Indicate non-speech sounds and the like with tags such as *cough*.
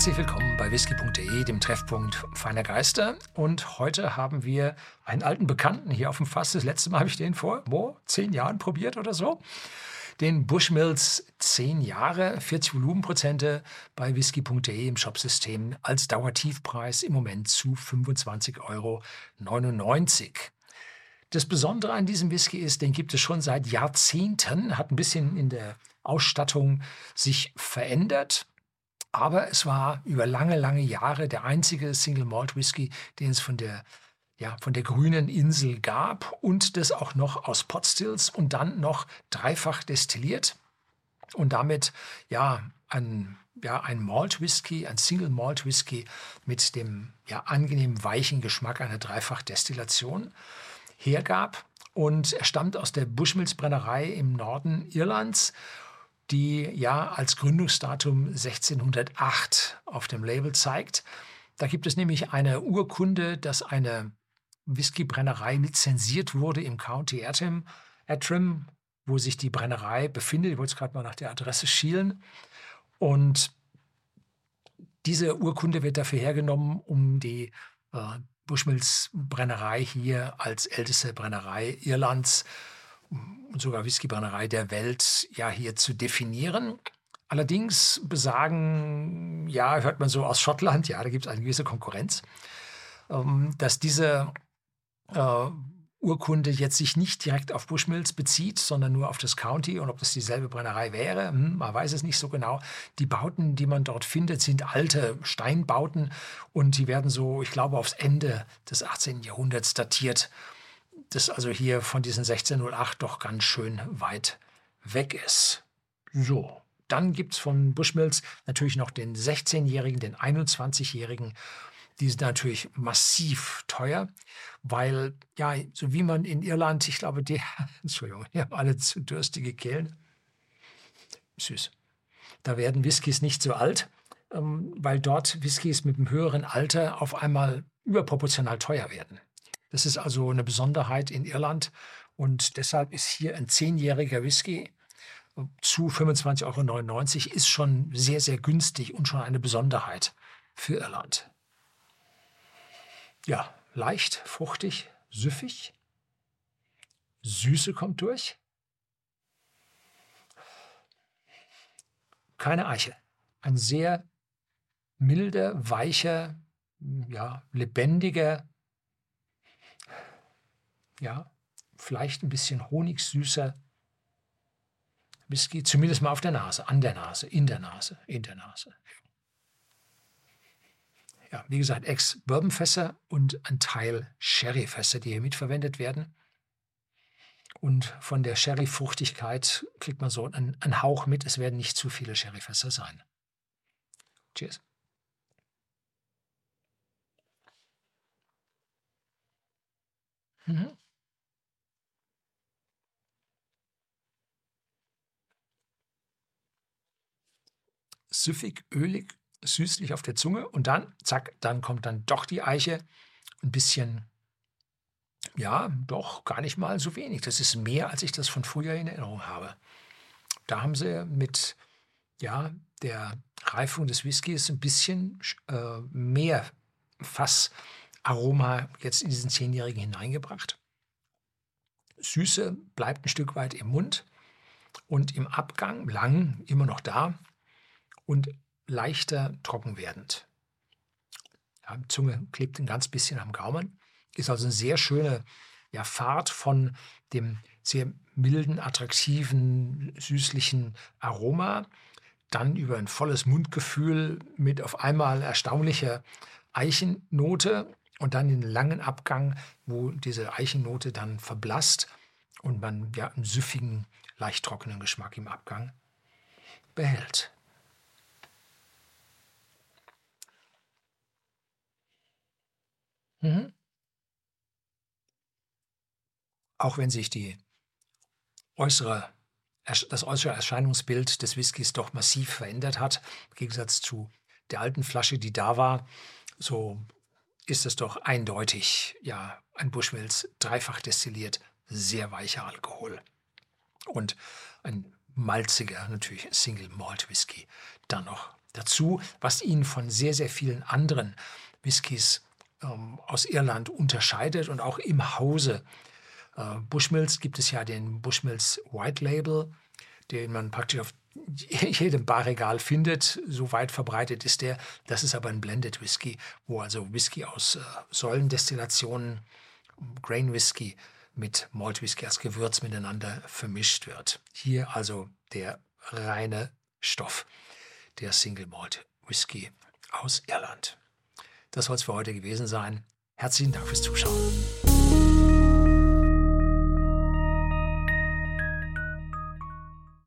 Herzlich willkommen bei whisky.de, dem Treffpunkt feiner Geister. Und heute haben wir einen alten Bekannten hier auf dem Fass. Das letzte Mal habe ich den vor wo, zehn Jahren probiert oder so. Den Bushmills 10 Jahre, 40 Volumenprozente bei whisky.de im Shopsystem als Dauertiefpreis im Moment zu 25,99 Euro. Das Besondere an diesem Whisky ist, den gibt es schon seit Jahrzehnten, hat ein bisschen in der Ausstattung sich verändert. Aber es war über lange, lange Jahre der einzige Single Malt Whisky, den es von der, ja, von der grünen Insel gab und das auch noch aus Potstills und dann noch dreifach destilliert und damit ja ein, ja, ein Malt Whisky, ein Single Malt Whisky mit dem ja, angenehm weichen Geschmack einer Dreifachdestillation hergab. Und er stammt aus der Bushmills Brennerei im Norden Irlands die ja als Gründungsdatum 1608 auf dem Label zeigt. Da gibt es nämlich eine Urkunde, dass eine Whiskybrennerei lizenziert wurde im County Antrim, Antrim wo sich die Brennerei befindet. Ich wollte gerade mal nach der Adresse schielen. Und diese Urkunde wird dafür hergenommen, um die äh, Bushmills Brennerei hier als älteste Brennerei Irlands und sogar Whiskybrennerei der Welt ja hier zu definieren. Allerdings besagen, ja, hört man so aus Schottland, ja, da gibt es eine gewisse Konkurrenz, ähm, dass diese äh, Urkunde jetzt sich nicht direkt auf Bushmills bezieht, sondern nur auf das County und ob das dieselbe Brennerei wäre, hm, man weiß es nicht so genau. Die Bauten, die man dort findet, sind alte Steinbauten und die werden so, ich glaube, aufs Ende des 18. Jahrhunderts datiert das also hier von diesen 1608 doch ganz schön weit weg ist. So, dann gibt es von Bushmills natürlich noch den 16-Jährigen, den 21-Jährigen. Die sind natürlich massiv teuer, weil, ja, so wie man in Irland, ich glaube, die, *laughs* Entschuldigung, die haben alle zu durstige Kehlen. Süß. Da werden Whiskys nicht so alt, ähm, weil dort Whiskys mit einem höheren Alter auf einmal überproportional teuer werden. Das ist also eine Besonderheit in Irland und deshalb ist hier ein zehnjähriger Whisky zu 25,99 Euro ist schon sehr, sehr günstig und schon eine Besonderheit für Irland. Ja, leicht, fruchtig, süffig. Süße kommt durch. Keine Eiche. Ein sehr milder, weicher, ja, lebendiger ja, vielleicht ein bisschen honigsüßer Whisky, zumindest mal auf der Nase, an der Nase, in der Nase, in der Nase. Ja, wie gesagt, Ex-Bourbonfässer und ein Teil Sherryfässer, die hier mitverwendet werden. Und von der Sherry-Fruchtigkeit kriegt man so einen, einen Hauch mit. Es werden nicht zu viele Sherryfässer sein. Cheers. Mhm. Süffig, ölig, süßlich auf der Zunge und dann, zack, dann kommt dann doch die Eiche. Ein bisschen, ja, doch gar nicht mal so wenig. Das ist mehr, als ich das von früher in Erinnerung habe. Da haben sie mit, ja, der Reifung des Whiskys ein bisschen äh, mehr Fassaroma jetzt in diesen Zehnjährigen hineingebracht. Süße bleibt ein Stück weit im Mund und im Abgang lang immer noch da und leichter trocken werdend. Ja, die Zunge klebt ein ganz bisschen am Gaumen. Ist also eine sehr schöne ja, Fahrt von dem sehr milden, attraktiven, süßlichen Aroma, dann über ein volles Mundgefühl mit auf einmal erstaunlicher Eichennote und dann den langen Abgang, wo diese Eichennote dann verblasst und man ja einen süffigen, leicht trockenen Geschmack im Abgang behält. Mhm. Auch wenn sich die äußere, das äußere Erscheinungsbild des Whiskys doch massiv verändert hat, im Gegensatz zu der alten Flasche, die da war, so ist es doch eindeutig, ja, ein Bushmills dreifach destilliert, sehr weicher Alkohol. Und ein malziger, natürlich Single Malt Whisky, dann noch dazu, was ihn von sehr, sehr vielen anderen Whiskys ähm, aus Irland unterscheidet und auch im Hause. Äh, Bushmills gibt es ja den Bushmills White Label, den man praktisch auf *laughs* jedem Barregal findet. So weit verbreitet ist der. Das ist aber ein Blended Whisky, wo also Whisky aus äh, Säulendestillationen, Grain Whisky mit Malt Whisky als Gewürz miteinander vermischt wird. Hier also der reine Stoff, der Single Malt Whisky aus Irland. Das soll es für heute gewesen sein. Herzlichen Dank fürs Zuschauen.